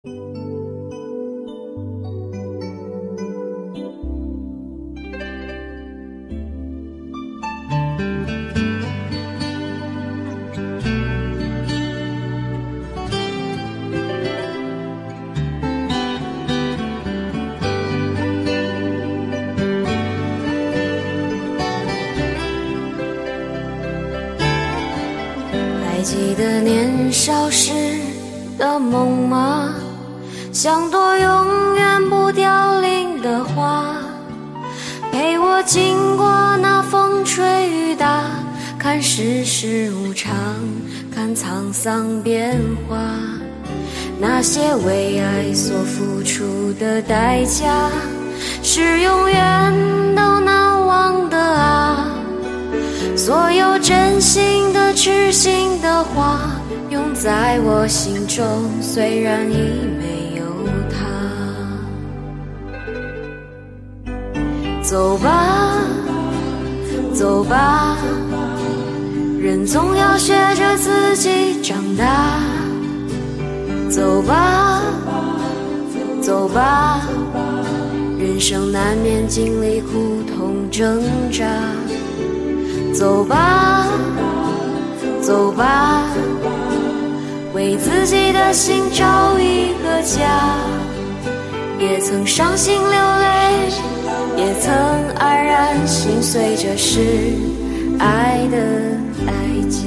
还记得年少时的梦吗？像朵永远不凋零的花，陪我经过那风吹雨打，看世事无常，看沧桑变化。那些为爱所付出的代价，是永远都难忘的啊！所有真心的、痴心的话，永在我心中，虽然已没走吧，走吧，人总要学着自己长大。走吧，走吧，人生难免经历苦痛挣扎。走吧，走吧，为自己的心找一个家。也曾伤心流泪，也曾黯然心碎，这是爱的代价。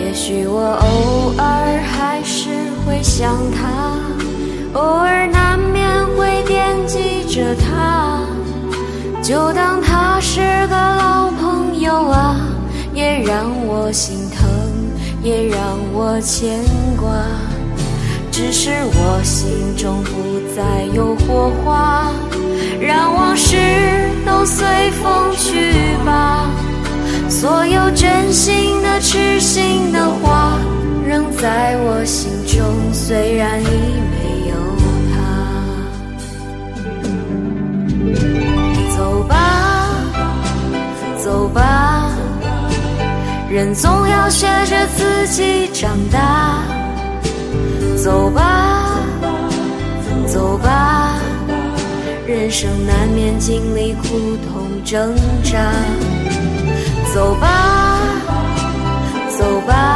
也许我偶想他，偶尔难免会惦记着他。就当他是个老朋友啊，也让我心疼，也让我牵挂。只是我心中不再有火花，让往事都随风去吧。所有真心的、痴心的话，在我心中，虽然已没有他。走吧，走吧，人总要学着自己长大。走吧，走吧，人生难免经历苦痛挣扎。走吧，走吧，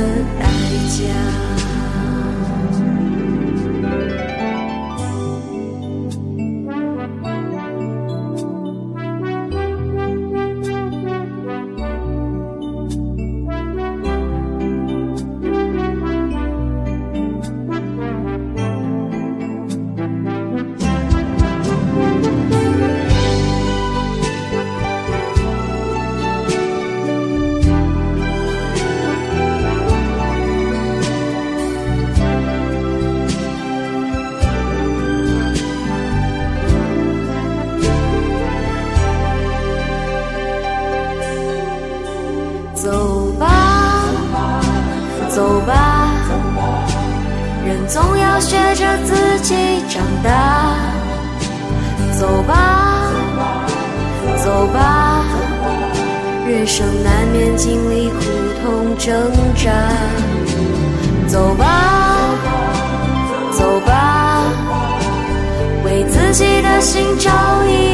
走吧，人总要学着自己长大。走吧，走吧，人生难免经历苦痛挣扎。走吧，走吧，为自己的心找一。